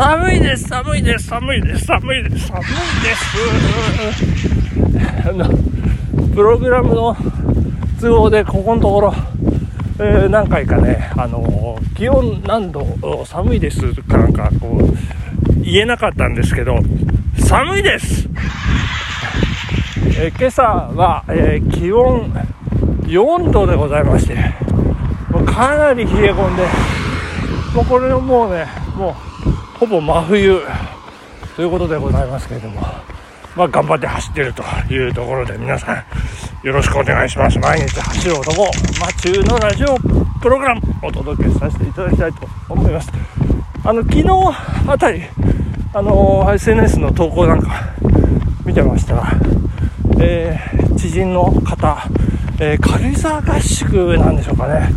寒いです寒いです寒いです寒いです。寒いですあのプログラムの都合でここのところ、えー、何回かねあの気温何度寒いですかなんかこう言えなかったんですけど寒いです。えー、今朝は、えー、気温4度でございましてもうかなり冷え込んでもうこれもうねもうほぼ真冬ということでございますけれどもまあ頑張って走ってるというところで皆さんよろしくお願いします。毎日走る男マチューのラジオプログラムお届けさせていただきたいと思います。あの昨日あたりあの SNS の投稿なんか見てましたら、えー、知人の方、えー、軽井沢合宿なんでしょうかね。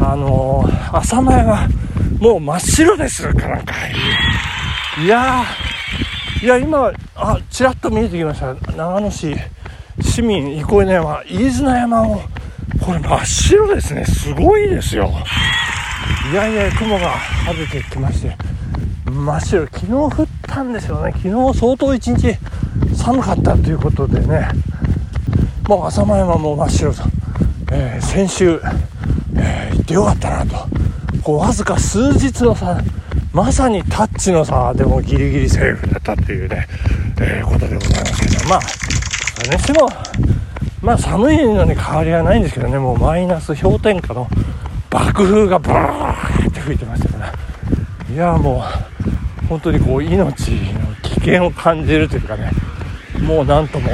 あのー、朝前はもう真っ白ですかなんか。いやいや今あちらっと見えてきました。長野市市民憩いの山飯綱山を。これ真っ白ですね。すごいですよ。いやいや雲が晴れてきまして真っ白。昨日降ったんですよね。昨日相当一日寒かったということでね。もう朝前はも真っ白と、えー、先週、えー、行ってよかったなと。こうわずか数日の差まさにタッチの差でもギリギリセーフだったっていうね、えー、ことでございますけどまあそれにしてもまあ寒いのに変わりはないんですけどねもうマイナス氷点下の爆風がバーって吹いてましたから。いやもう本当にこう命の危険を感じるというかねもうなんとも、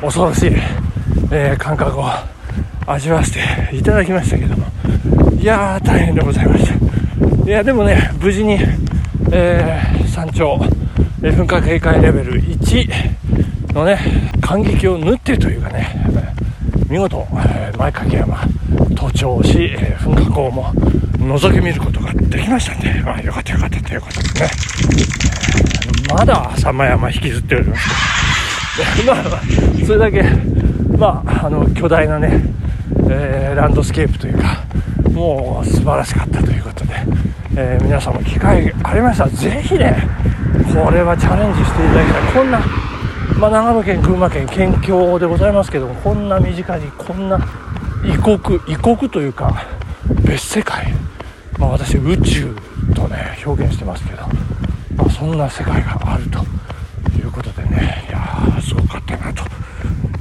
恐ろしい、えー、感覚を味わわせていただきましたけども。いやー大変でございました。いやでもね無事に、えー、山頂、噴火警戒レベル1のね感激を縫ってというかね見事、えー、前掛山登頂し、えー、噴火口も覗き見ることができましたんで、まあ、よかったよかったということでね、えー、まだ浅間山引きずっております。け どまあそれだけまああの巨大なね、えー、ランドスケープというかもう素晴らしかったということで、えー、皆さんも機会ありましたらぜひねこれはチャレンジしていただきたい。こんな、まあ、長野県群馬県県境でございますけどもこんな身近にこんな異国異国というか別世界、まあ、私宇宙とね表現してますけど、まあ、そんな世界があるということでねいやーすごかったなと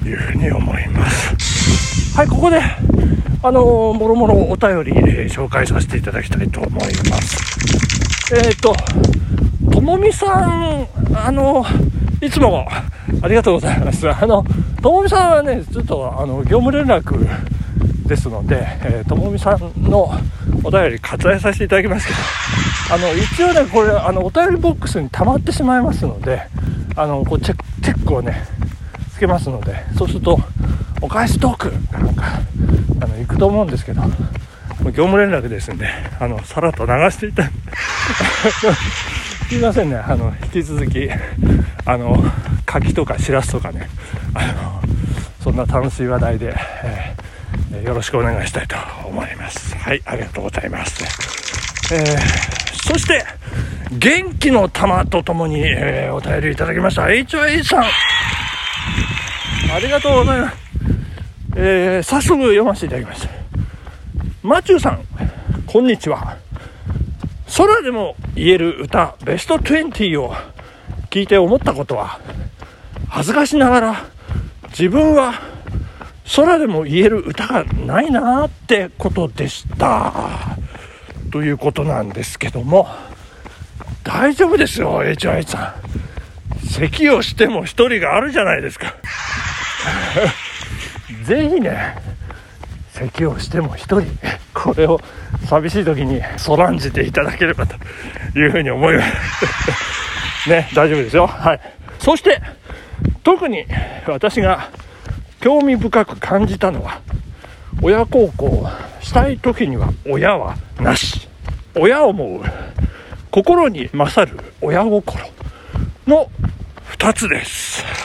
いうふうに思います。はいここであのー、もろもろお便り、えー、紹介させていただきたいと思います。えっ、ー、とともみさんあのいつもありがとうございます。あのともみさんはねちょっとあの業務連絡ですので、えともみさんのお便り割愛させていただきますけどあの一応ねこれあのお便りボックスに溜まってしまいますのであのこうチェックをねつけますのでそうするとお返しトーク。なんかあの行くと思うんですけど業務連絡ですんであのさらっと流していた。すいませんねあの引き続きあの柿とかしらすとかねあのそんな楽しい話題で、えー、よろしくお願いしたいと思います。はいありがとうございます。えー、そして元気の玉とともに、えー、お便りいただきました。HY さん。ありがとうございます。えー、早速読ませていただきました。マチューさん、こんにちは。空でも言える歌ベスト20を聞いて思ったことは、恥ずかしながら自分は空でも言える歌がないなってことでした。ということなんですけども、大丈夫ですよ、HY さん。咳をしても一人があるじゃないですか。ぜひね咳をしても1人これを寂しい時にそらんじていただければというふうに思います。ね大丈夫ですよ。はい。そして特に私が興味深く感じたのは親孝行したい時には親はなし。親思う。心に勝る親心の2つです。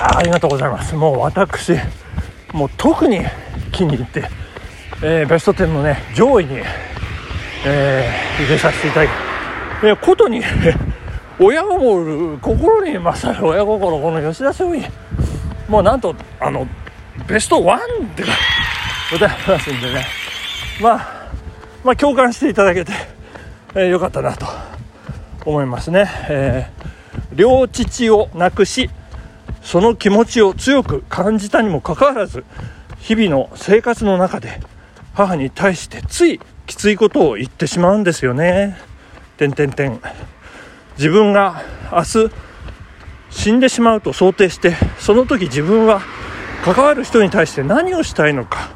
あありがとうございます。もう私、もう特に気に入って、えー、ベスト10のね、上位にえー、入れさせていただき、えことに 親心心に勝る親心この吉田松陰。もうなんとあのベストワンって歌いますんでね。まあまあ共感していただけて、えー、よかったなと思いますね、えー、両父を亡くしその気持ちを強く感じたにもかかわらず日々の生活の中で母に対してついきついことを言ってしまうんですよね。てんてんてん。自分が明日死んでしまうと想定してその時自分は関わる人に対して何をしたいのか。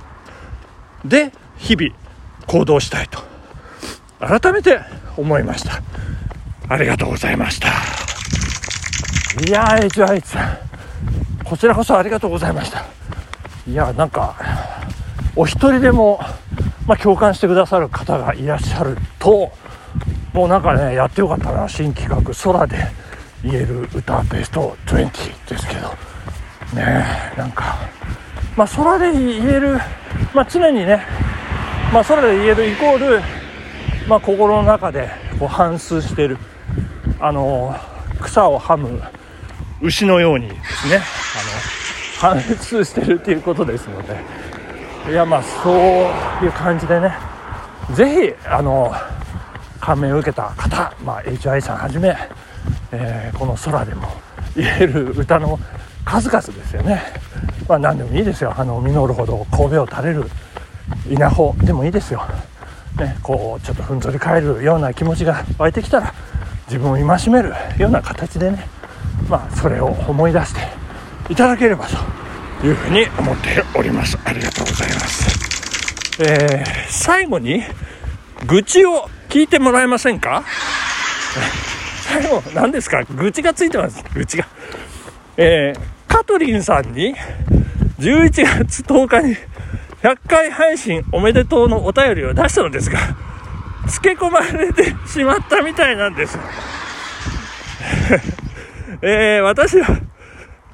で日々行動したいと。改めて思いました。ありがとうございました。いやー HY さん。こちらこそありがとうございました。いやなんかお一人でも、まあ、共感してくださる方がいらっしゃるともうなんかねやってよかったな新企画空で言える歌ベスト20ですけど。ねなんかまあ空で言えるまあ常にねまあ空で言えるイコールまあ心の中でこう反芻してるあの草をはむ牛のようにですね。あの反芻してるっていうことですので。いやまあそういう感じでね。是非あの感銘を受けた方、まあ、HI さんはじめ、えー、この空でも言える歌の数々ですよね、まあ、何でもいいですよ。あの実るほど神戸を垂れる稲穂でもいいですよ、ね、こうちょっとふんぞり返るような気持ちが湧いてきたら自分を戒めるような形でね、まあ、それを思い出していただければというふうに思っておりますありがとうございます、えー、最後に愚痴を聞いてもらえませんか？最後、何ですか？愚痴がついてます。愚痴が。えー、カトリンさんに、11月10日に100回配信おめでとうのお便りを出したのですが、付け込まれてしまったみたいなんです。えー、私は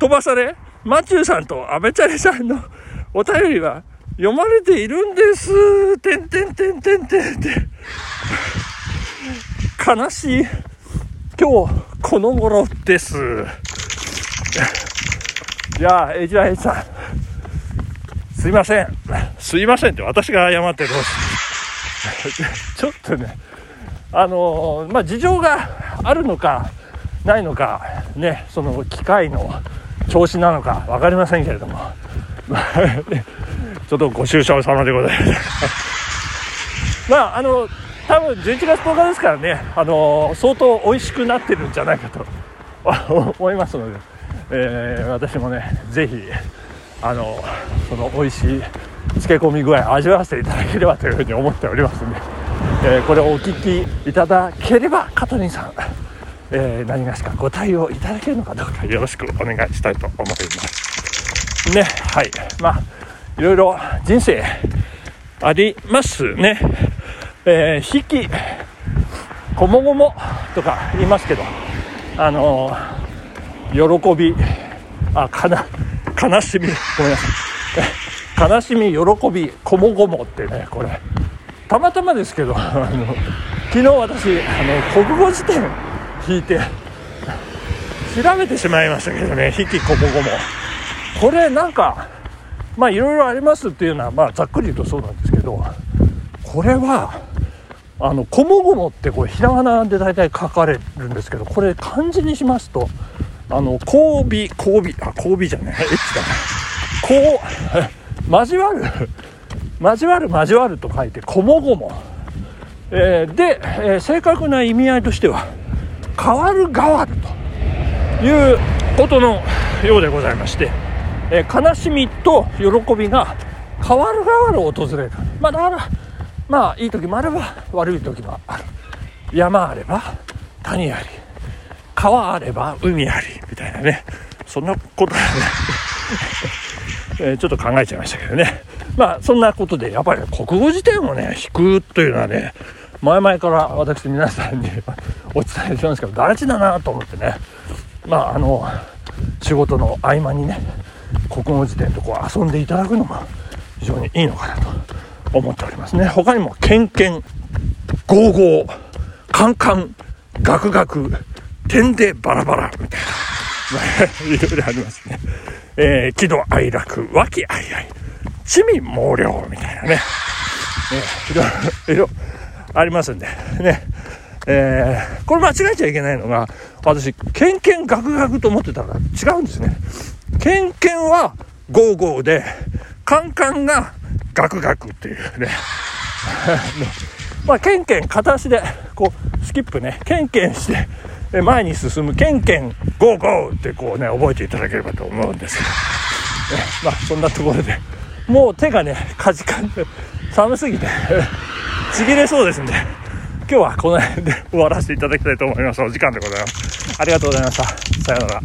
飛ばされ、マチューさんとアベチャレさんの お便りは読まれているんです。てんてんてんてんてんてん。悲しい今日この頃です。いや、エイジラヘイさん、すいません。すいませんって私が謝ってどうし ちょっとね、あのー、まあ、事情があるのか、ないのか、ね、その機械の調子なのか分かりませんけれども、ちょっとご愁傷様でございます。まあ、あの、多分11月10日ですからね、あの相当美味しくなってるんじゃないかと。思いますので、えー、私もね、ぜひ、あのその美味しい漬け込み具合味わわせていただければというふうに思っておりますので、えー、これをお聞きいただければ、香取さん、えー、何がしかご対応いただけるのかどうかよろしくお願いしたいと思います。ね、はい。まあ、いろいろ人生ありますね。えー、引き、こもごもとか言いますけど、あのー、喜び、あ、かな、悲しみ、ごめんなさい。悲しみ、喜び、こもごもってね、これ、たまたまですけど、あの、昨日私、あの、国語辞典引いて、調べてしまいましたけどね、引きこもごも。これなんか、まあいろいろありますっていうのは、まあざっくり言うとそうなんですけど、これは、あの、こもごもってこれひらがなで大体書かれるんですけど、これ漢字にしますと、あの、交尾、交尾、あ、交尾じゃない、エッチだな。こう、交わる、交わる、交わると書いて、こもごも。えー、で、えー、正確な意味合いとしては、変わる変わるということのようでございまして、えー、悲しみと喜びが変わる変わる訪れる。まあ、だから、まあいい時もあれば悪い時もある。山あれば谷あり。川あれば海あり。みたいなね。そんなことはね。えちょっと考えちゃいましたけどね。まあそんなことでやっぱり、国語辞典をね引くというのはね前々から私皆さんにお伝えしてますけど大事だなと思ってねまああの仕事の合間にね国語辞典とこう遊んでいただくのも非常にいいのかなと思っておりますね他にも「けんけん」ゴーゴー、カンカン、ガクガク、点でバラバラ、みたいな。いろいろありますね。えー、喜怒哀楽、和気あいあい、地味猛量、みたいなね。ねいろいろ、いろありますんで、ね。えー、これ間違えちゃいけないのが、私、ケンケンガクガクと思ってたら違うんですね。ケンケンはゴーゴーで、カンカンがガクガクっていうね。まあ、ケンケン片足で、こう、スキップね、ケンケンして、前に進む、ケンケン、ゴーゴーってこうね、覚えていただければと思うんですけど、まあ、そんなところで、もう手がね、かじかんで、寒すぎて、ちぎれそうですんで、今日はこの辺で終わらせていただきたいと思います。お時間でございます。ありがとうございました。さようなら。